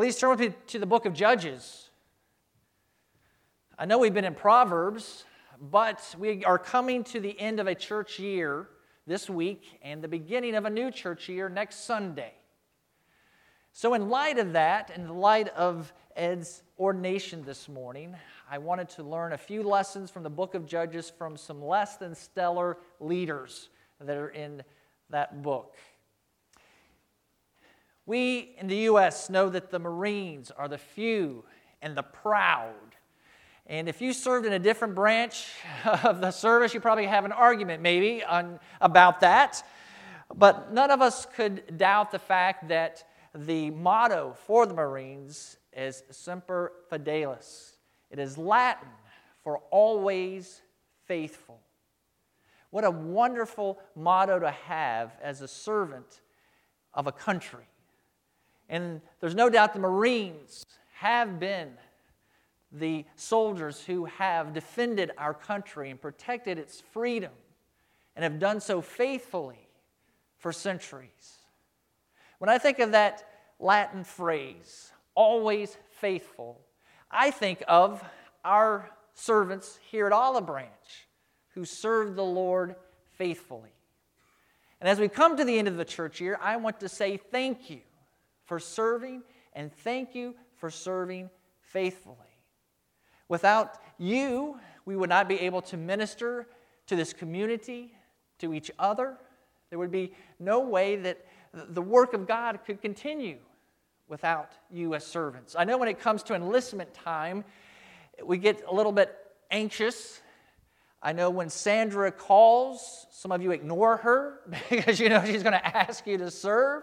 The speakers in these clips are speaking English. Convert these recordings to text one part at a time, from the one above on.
Please turn with me to the book of Judges. I know we've been in Proverbs, but we are coming to the end of a church year this week and the beginning of a new church year next Sunday. So, in light of that, in the light of Ed's ordination this morning, I wanted to learn a few lessons from the book of Judges from some less than stellar leaders that are in that book. We in the U.S. know that the Marines are the few and the proud. And if you served in a different branch of the service, you probably have an argument maybe on, about that. But none of us could doubt the fact that the motto for the Marines is Semper Fidelis. It is Latin for always faithful. What a wonderful motto to have as a servant of a country. And there's no doubt the Marines have been the soldiers who have defended our country and protected its freedom and have done so faithfully for centuries. When I think of that Latin phrase, always faithful, I think of our servants here at Olive Branch who serve the Lord faithfully. And as we come to the end of the church year, I want to say thank you for serving and thank you for serving faithfully. Without you, we would not be able to minister to this community, to each other. There would be no way that the work of God could continue without you as servants. I know when it comes to enlistment time, we get a little bit anxious I know when Sandra calls, some of you ignore her because you know she's going to ask you to serve.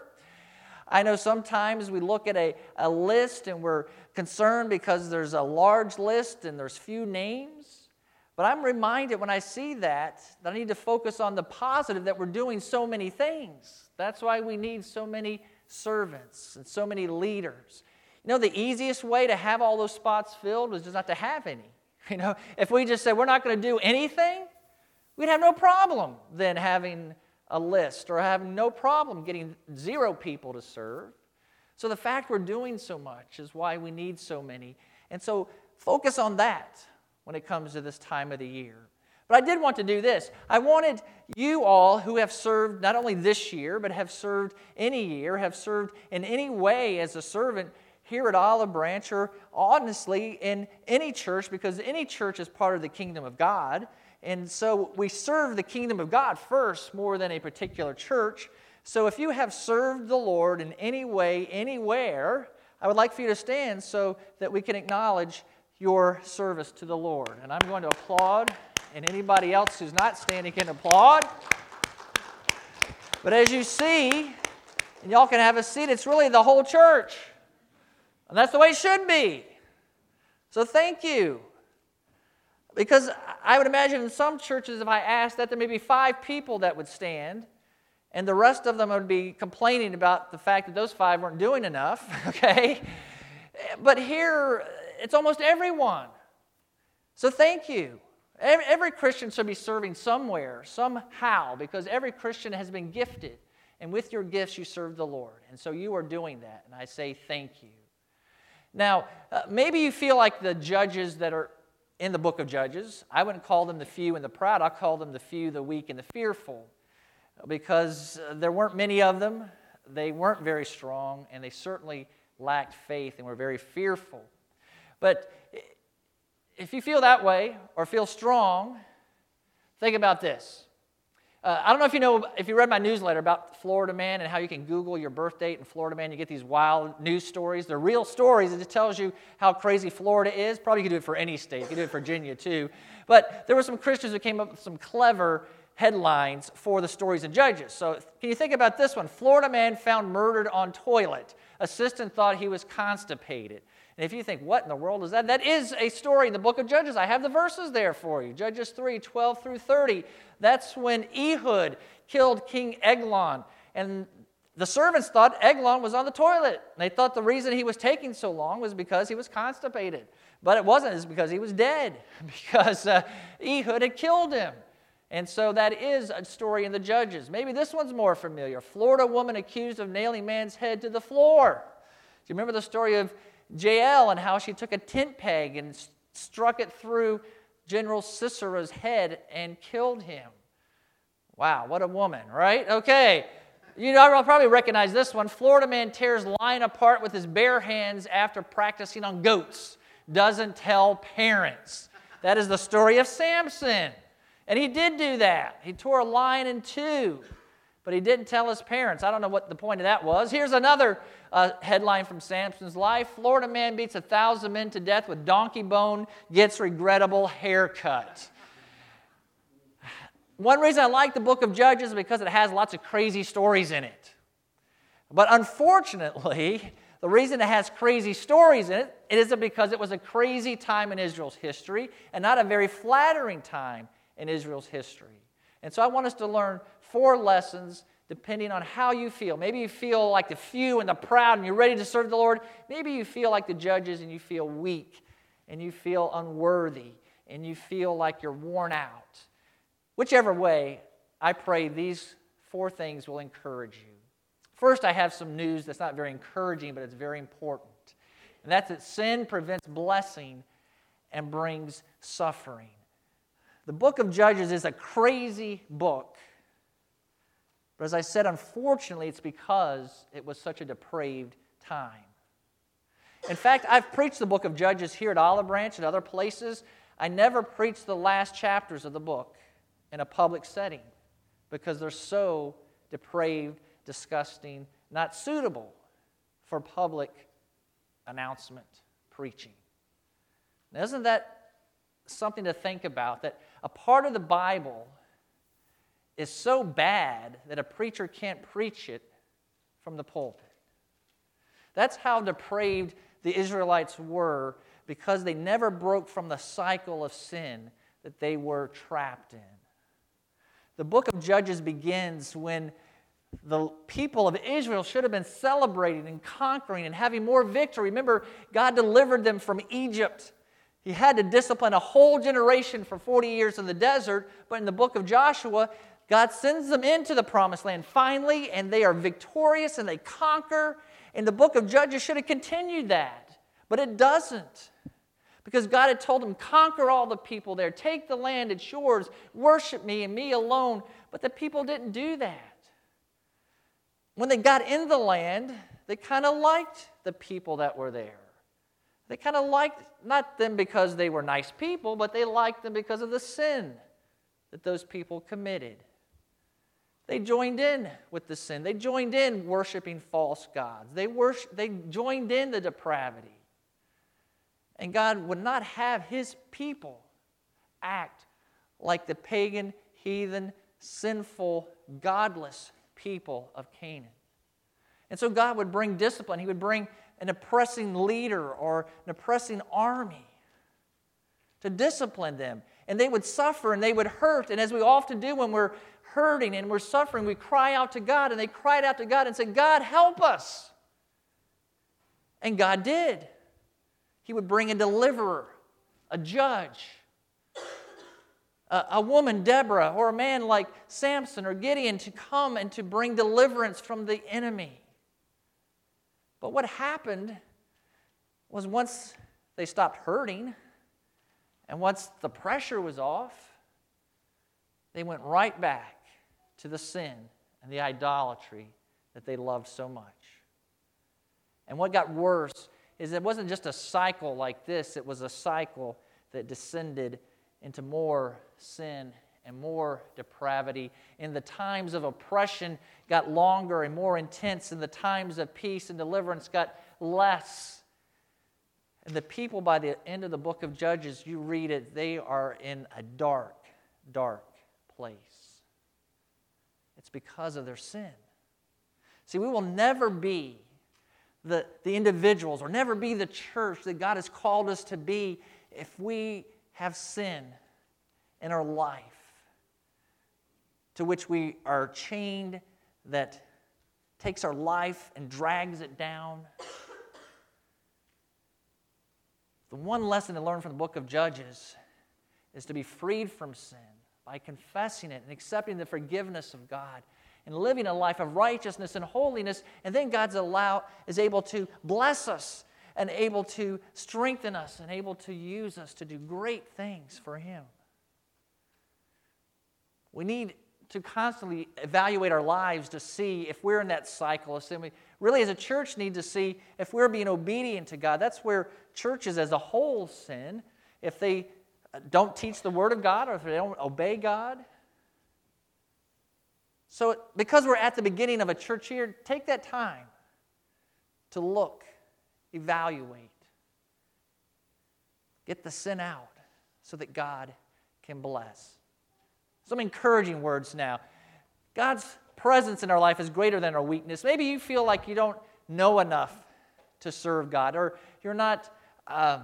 I know sometimes we look at a, a list and we're concerned because there's a large list and there's few names. But I'm reminded when I see that that I need to focus on the positive that we're doing so many things. That's why we need so many servants and so many leaders. You know, the easiest way to have all those spots filled was just not to have any. You know, if we just said we're not going to do anything, we'd have no problem then having a list or have no problem getting zero people to serve. So the fact we're doing so much is why we need so many. And so focus on that when it comes to this time of the year. But I did want to do this. I wanted you all who have served not only this year, but have served any year, have served in any way as a servant here at Olive Branch or honestly in any church because any church is part of the kingdom of God. And so we serve the kingdom of God first more than a particular church. So if you have served the Lord in any way, anywhere, I would like for you to stand so that we can acknowledge your service to the Lord. And I'm going to applaud, and anybody else who's not standing can applaud. But as you see, and y'all can have a seat, it's really the whole church. And that's the way it should be. So thank you. Because I would imagine in some churches, if I asked that, there may be five people that would stand, and the rest of them would be complaining about the fact that those five weren't doing enough, okay? But here, it's almost everyone. So thank you. Every Christian should be serving somewhere, somehow, because every Christian has been gifted. And with your gifts, you serve the Lord. And so you are doing that. And I say thank you. Now, uh, maybe you feel like the judges that are in the book of Judges. I wouldn't call them the few and the proud, I'll call them the few, the weak, and the fearful because uh, there weren't many of them. They weren't very strong, and they certainly lacked faith and were very fearful. But if you feel that way or feel strong, think about this. Uh, I don't know if you know, if you read my newsletter about Florida Man and how you can Google your birth date in Florida Man, you get these wild news stories. They're real stories. It just tells you how crazy Florida is. Probably you could do it for any state. You could do it for Virginia too. But there were some Christians who came up with some clever headlines for the stories and judges. So can you think about this one? Florida man found murdered on toilet. Assistant thought he was constipated. And if you think, what in the world is that? That is a story in the book of Judges. I have the verses there for you Judges 3 12 through 30. That's when Ehud killed King Eglon. And the servants thought Eglon was on the toilet. They thought the reason he was taking so long was because he was constipated. But it wasn't, it's because he was dead, because uh, Ehud had killed him. And so that is a story in the Judges. Maybe this one's more familiar. Florida woman accused of nailing man's head to the floor. Do you remember the story of Jael and how she took a tent peg and struck it through General Sisera's head and killed him? Wow, what a woman, right? Okay. You know, I'll probably recognize this one. Florida man tears lion apart with his bare hands after practicing on goats. Doesn't tell parents. That is the story of Samson. And he did do that. He tore a lion in two, but he didn't tell his parents. I don't know what the point of that was. Here's another uh, headline from Samson's life Florida man beats a thousand men to death with donkey bone, gets regrettable haircut. One reason I like the book of Judges is because it has lots of crazy stories in it. But unfortunately, the reason it has crazy stories in it, it isn't because it was a crazy time in Israel's history and not a very flattering time in Israel's history. And so I want us to learn four lessons depending on how you feel. Maybe you feel like the few and the proud and you're ready to serve the Lord. Maybe you feel like the judges and you feel weak and you feel unworthy and you feel like you're worn out. Whichever way, I pray these four things will encourage you. First, I have some news that's not very encouraging, but it's very important. And that's that sin prevents blessing and brings suffering. The book of Judges is a crazy book. But as I said, unfortunately, it's because it was such a depraved time. In fact, I've preached the book of Judges here at Olive Branch and other places. I never preached the last chapters of the book in a public setting because they're so depraved, disgusting, not suitable for public announcement preaching. Now, isn't that something to think about? That a part of the Bible is so bad that a preacher can't preach it from the pulpit. That's how depraved the Israelites were because they never broke from the cycle of sin that they were trapped in. The book of Judges begins when the people of Israel should have been celebrating and conquering and having more victory. Remember, God delivered them from Egypt he had to discipline a whole generation for 40 years in the desert, but in the book of Joshua, God sends them into the promised land finally, and they are victorious and they conquer. And the book of Judges should have continued that, but it doesn't. Because God had told them, conquer all the people there, take the land, its shores, worship me and me alone. But the people didn't do that. When they got in the land, they kind of liked the people that were there. They kind of liked not them because they were nice people, but they liked them because of the sin that those people committed. They joined in with the sin. They joined in worshiping false gods. They, worship, they joined in the depravity. And God would not have his people act like the pagan, heathen, sinful, godless people of Canaan. And so God would bring discipline. He would bring an oppressing leader or an oppressing army to discipline them. And they would suffer and they would hurt. And as we often do when we're hurting and we're suffering, we cry out to God. And they cried out to God and said, God, help us. And God did. He would bring a deliverer, a judge, a, a, woman, Deborah, or a man like Samson or Gideon to come and to bring deliverance from the enemy. But what happened was once they stopped hurting and once the pressure was off, they went right back to the sin and the idolatry that they loved so much. And what got worse is it wasn't just a cycle like this, it was a cycle that descended into more sin and more depravity. In the times of oppression got longer and more intense, and the times of peace and deliverance got less. And the people, by the end of the book of Judges, you read it, they are in a dark, dark place. It's because of their sin. See, we will never be the, the individuals or never be the church that God has called us to be if we have sin in our life to which we are chained that takes our life and drags it down. The one lesson to learn from the book of Judges is to be freed from sin by confessing it and accepting the forgiveness of God and living a life of righteousness and holiness. And then God's allow, is able to bless us and able to strengthen us and able to use us to do great things for Him. We need to constantly evaluate our lives to see if we're in that cycle. And we really, as a church, need to see if we're being obedient to God. That's where churches as a whole sin. If they don't teach the Word of God or if they don't obey God. So, because we're at the beginning of a church year, take that time to look, evaluate, get the sin out so that God can bless. Some encouraging words now. God's presence in our life is greater than our weakness. Maybe you feel like you don't know enough to serve God, or you're not uh,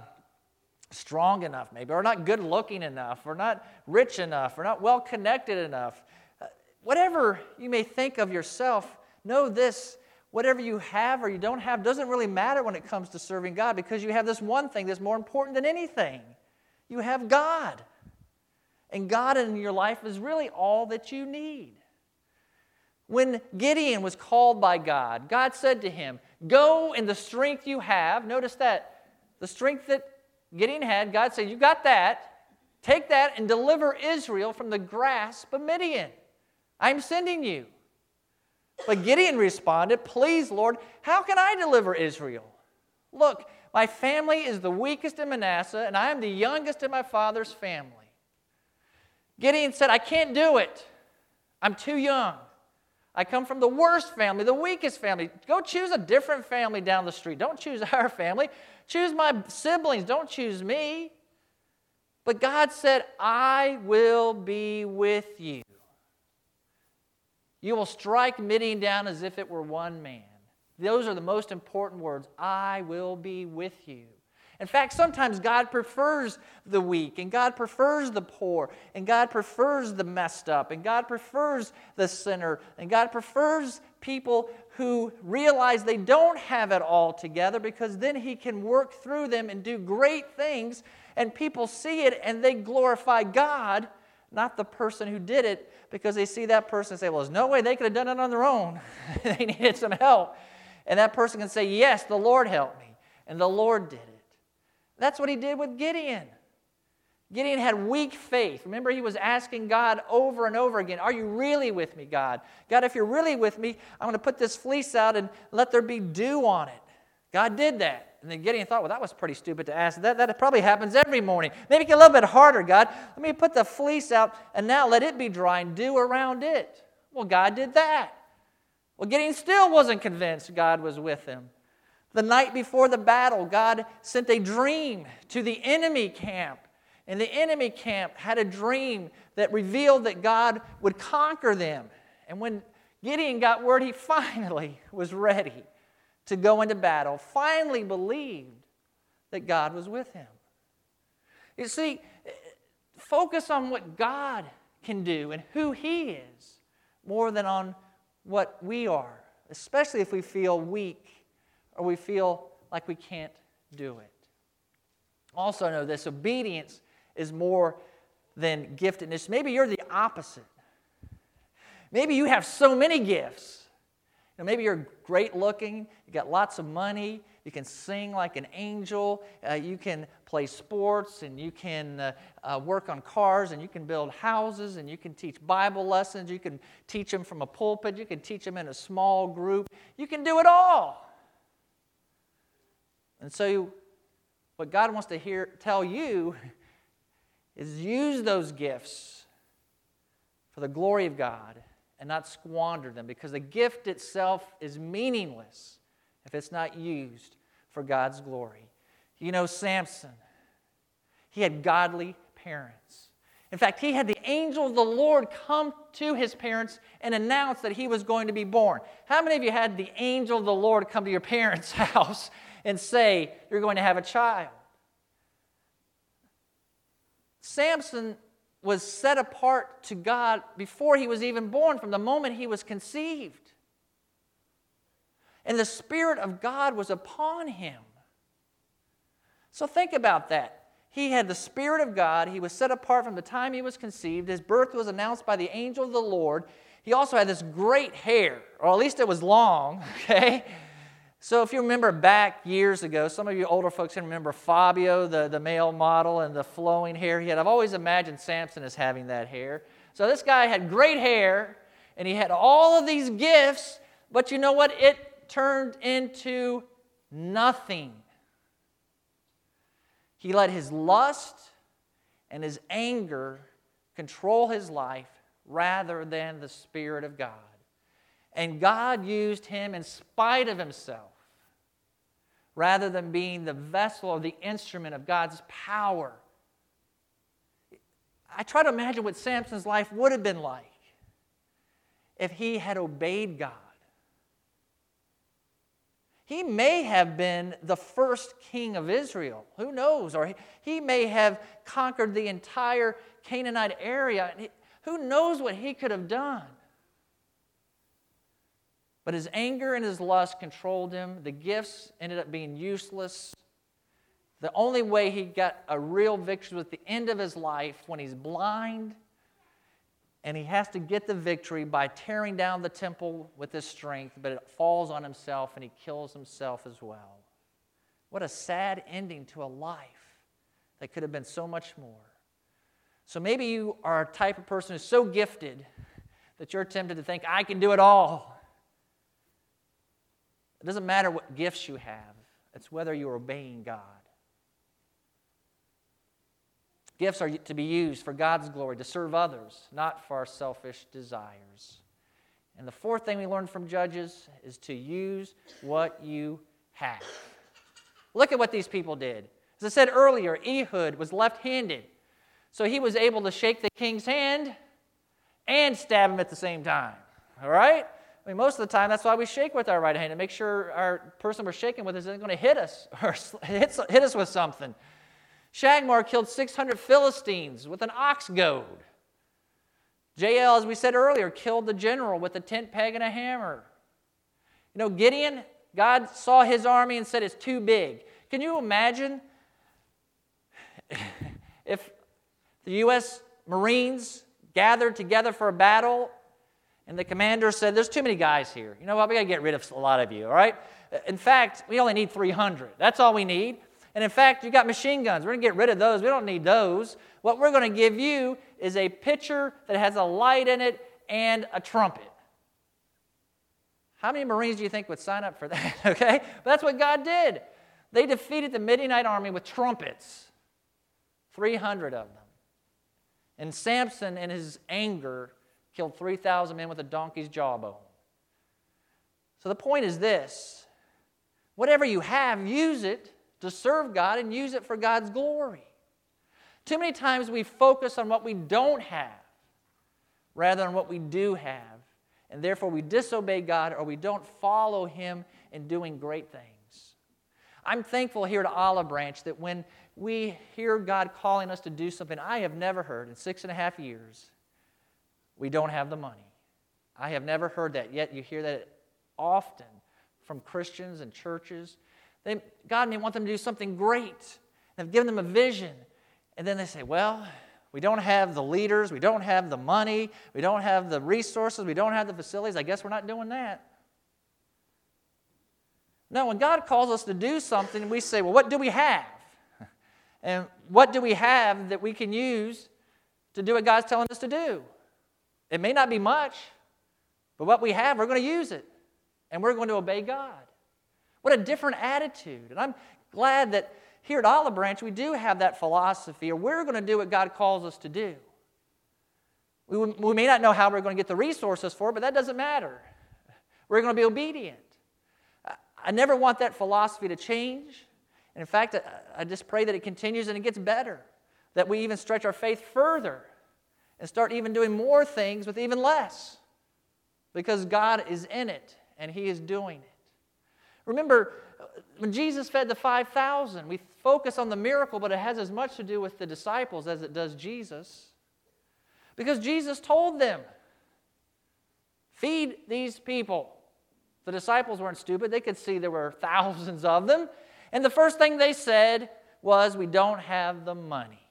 strong enough, maybe, or not good looking enough, or not rich enough, or not well connected enough. Uh, whatever you may think of yourself, know this whatever you have or you don't have doesn't really matter when it comes to serving God because you have this one thing that's more important than anything. You have God. And God in your life is really all that you need. When Gideon was called by God, God said to him, Go in the strength you have. Notice that. The strength that Gideon had, God said, You got that. Take that and deliver Israel from the grasp of Midian. I'm sending you. But Gideon responded, Please, Lord, how can I deliver Israel? Look, my family is the weakest in Manasseh, and I am the youngest in my father's family. Gideon said, I can't do it. I'm too young. I come from the worst family, the weakest family. Go choose a different family down the street. Don't choose our family. Choose my siblings. Don't choose me. But God said, I will be with you. You will strike Midian down as if it were one man. Those are the most important words. I will be with you. In fact, sometimes God prefers the weak, and God prefers the poor, and God prefers the messed up, and God prefers the sinner, and God prefers people who realize they don't have it all together because then He can work through them and do great things, and people see it and they glorify God, not the person who did it, because they see that person and say, Well, there's no way they could have done it on their own. they needed some help. And that person can say, Yes, the Lord helped me, and the Lord did it. That's what he did with Gideon. Gideon had weak faith. Remember, he was asking God over and over again, Are you really with me, God? God, if you're really with me, I'm going to put this fleece out and let there be dew on it. God did that. And then Gideon thought, Well, that was pretty stupid to ask. That, that probably happens every morning. Maybe get a little bit harder, God. Let me put the fleece out and now let it be dry and dew around it. Well, God did that. Well, Gideon still wasn't convinced God was with him. The night before the battle, God sent a dream to the enemy camp. And the enemy camp had a dream that revealed that God would conquer them. And when Gideon got word he finally was ready to go into battle, finally believed that God was with him. You see, focus on what God can do and who He is more than on what we are, especially if we feel weak or we feel like we can't do it. Also, know this obedience is more than giftedness. Maybe you're the opposite. Maybe you have so many gifts. You know, maybe you're great looking, you got lots of money, you can sing like an angel, uh, you can play sports, and you can uh, uh, work on cars, and you can build houses, and you can teach Bible lessons, you can teach them from a pulpit, you can teach them in a small group. You can do it all. And so, what God wants to hear, tell you is use those gifts for the glory of God and not squander them because the gift itself is meaningless if it's not used for God's glory. You know, Samson, he had godly parents. In fact, he had the angel of the Lord come to his parents and announce that he was going to be born. How many of you had the angel of the Lord come to your parents' house and say, You're going to have a child. Samson was set apart to God before he was even born, from the moment he was conceived. And the Spirit of God was upon him. So think about that. He had the Spirit of God. He was set apart from the time he was conceived. His birth was announced by the angel of the Lord. He also had this great hair, or at least it was long, okay? So if you remember back years ago, some of you older folks can remember Fabio, the, the male model, and the flowing hair he had. I've always imagined Samson as having that hair. So this guy had great hair, and he had all of these gifts, but you know what? It turned into nothing. He let his lust and his anger control his life rather than the Spirit of God. And God used him in spite of himself rather than being the vessel or the instrument of God's power. I try to imagine what Samson's life would have been like if he had obeyed God. He may have been the first king of Israel. Who knows? Or he, may have conquered the entire Canaanite area. Who knows what he could have done? But his anger and his lust controlled him. The gifts ended up being useless. The only way he got a real victory was at the end of his life when he's blind and he has to get the victory by tearing down the temple with his strength, but it falls on himself and he kills himself as well. What a sad ending to a life that could have been so much more. So maybe you are a type of person who's so gifted that you're tempted to think, I can do it all. It doesn't matter what gifts you have, it's whether you're obeying God. Gifts are to be used for God's glory, to serve others, not for our selfish desires. And the fourth thing we learned from Judges is to use what you have. Look at what these people did. As I said earlier, Ehud was left handed, so he was able to shake the king's hand and stab him at the same time. All right? I mean, most of the time, that's why we shake with our right hand to make sure our person we're shaking with isn't going to hit us or hit, hit us with something. Shamgar killed 600 Philistines with an ox goad. Jael, as we said earlier, killed the general with a tent peg and a hammer. You know, Gideon, God saw his army and said it's too big. Can you imagine if the U.S. Marines gathered together for a battle and the commander said, There's too many guys here. You know what? We got to get rid of a lot of you, all right? In fact, we only need 300. That's all we need. And in fact, you got machine guns. We're going to get rid of those. We don't need those. What we're going to give you is a pitcher that has a light in it and a trumpet. How many Marines do you think would sign up for that? okay? But that's what God did. They defeated the Midianite army with trumpets, 300 of them. And Samson, in his anger, killed 3,000 men with a donkey's jawbone. So the point is this whatever you have, use it to serve God and use it for God's glory. Too many times we focus on what we don't have rather than what we do have, and therefore we disobey God or we don't follow Him in doing great things. I'm thankful here at Olive Branch that when we hear God calling us to do something I have never heard in six and a half years, we don't have the money. I have never heard that, yet you hear that often from Christians and churches. They, God may want them to do something great. They've given them a vision. And then they say, well, we don't have the leaders, we don't have the money, we don't have the resources, we don't have the facilities. I guess we're not doing that. No, when God calls us to do something, we say, well, what do we have? And what do we have that we can use to do what God's telling us to do? It may not be much, but what we have, we're going to use it. And we're going to obey God. What a different attitude. And I'm glad that here at Olive Branch, we do have that philosophy, or we're going to do what God calls us to do. We, we may not know how we're going to get the resources for it, but that doesn't matter. We're going to be obedient. I, I never want that philosophy to change. And in fact, I, I just pray that it continues and it gets better, that we even stretch our faith further and start even doing more things with even less because God is in it and He is doing it. Remember, when Jesus fed the 5,000, we focus on the miracle, but it has as much to do with the disciples as it does Jesus. Because Jesus told them, feed these people. The disciples weren't stupid, they could see there were thousands of them. And the first thing they said was, We don't have the money.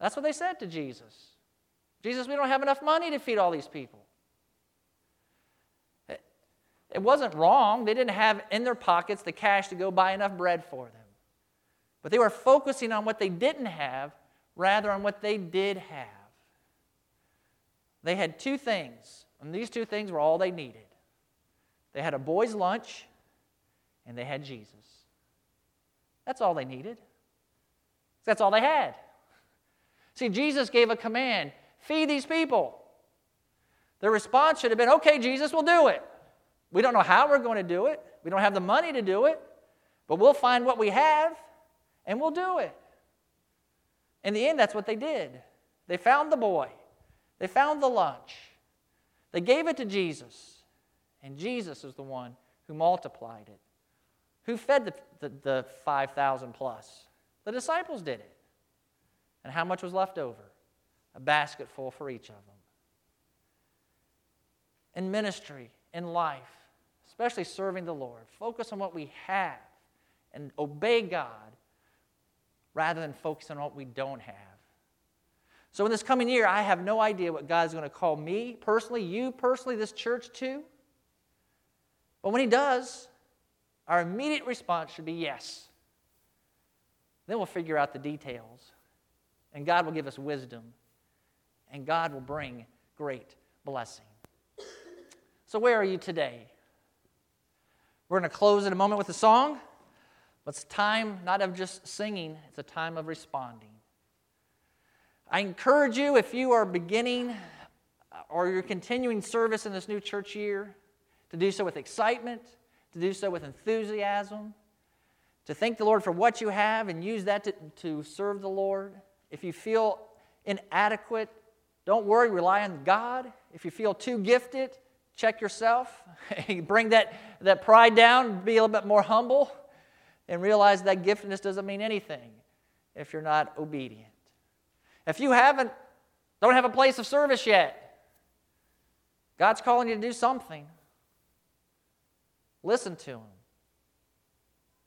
That's what they said to Jesus. Jesus, we don't have enough money to feed all these people. It wasn't wrong. They didn't have in their pockets the cash to go buy enough bread for them. But they were focusing on what they didn't have rather on what they did have. They had two things, and these two things were all they needed. They had a boy's lunch, and they had Jesus. That's all they needed. That's all they had. See, Jesus gave a command feed these people. Their response should have been okay, Jesus, we'll do it. We don't know how we're going to do it, we don't have the money to do it, but we'll find what we have and we'll do it. In the end, that's what they did. They found the boy, they found the lunch, they gave it to Jesus, and Jesus is the one who multiplied it. Who fed the, the, the 5,000 plus? The disciples did it. And how much was left over? A basket full for each of them. In ministry, in life, especially serving the Lord, focus on what we have and obey God rather than focus on what we don't have. So, in this coming year, I have no idea what God is going to call me personally, you personally, this church to. But when He does, our immediate response should be yes. Then we'll figure out the details. And God will give us wisdom. And God will bring great blessing. So, where are you today? We're going to close in a moment with a song. But it's time not of just singing, it's a time of responding. I encourage you, if you are beginning uh, or you're continuing service in this new church year, to do so with excitement, to do so with enthusiasm, to thank the Lord for what you have and use that to, to serve the Lord. If you feel inadequate, don't worry, rely on God. If you feel too gifted, check yourself. Bring that, that pride down, be a little bit more humble and realize that giftedness doesn't mean anything if you're not obedient. If you haven't, don't have a place of service yet, God's calling you to do something. Listen to Him.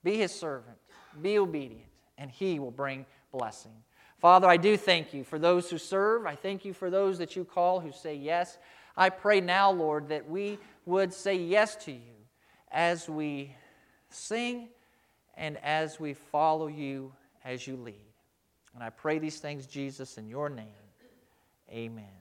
Be His servant. Be obedient, and He will bring blessing. Father, I do thank you for those who serve. I thank you for those that you call who say yes. I pray now, Lord, that we would say yes to you as we sing and as we follow you as you lead. And I pray these things, Jesus, in your name. Amen.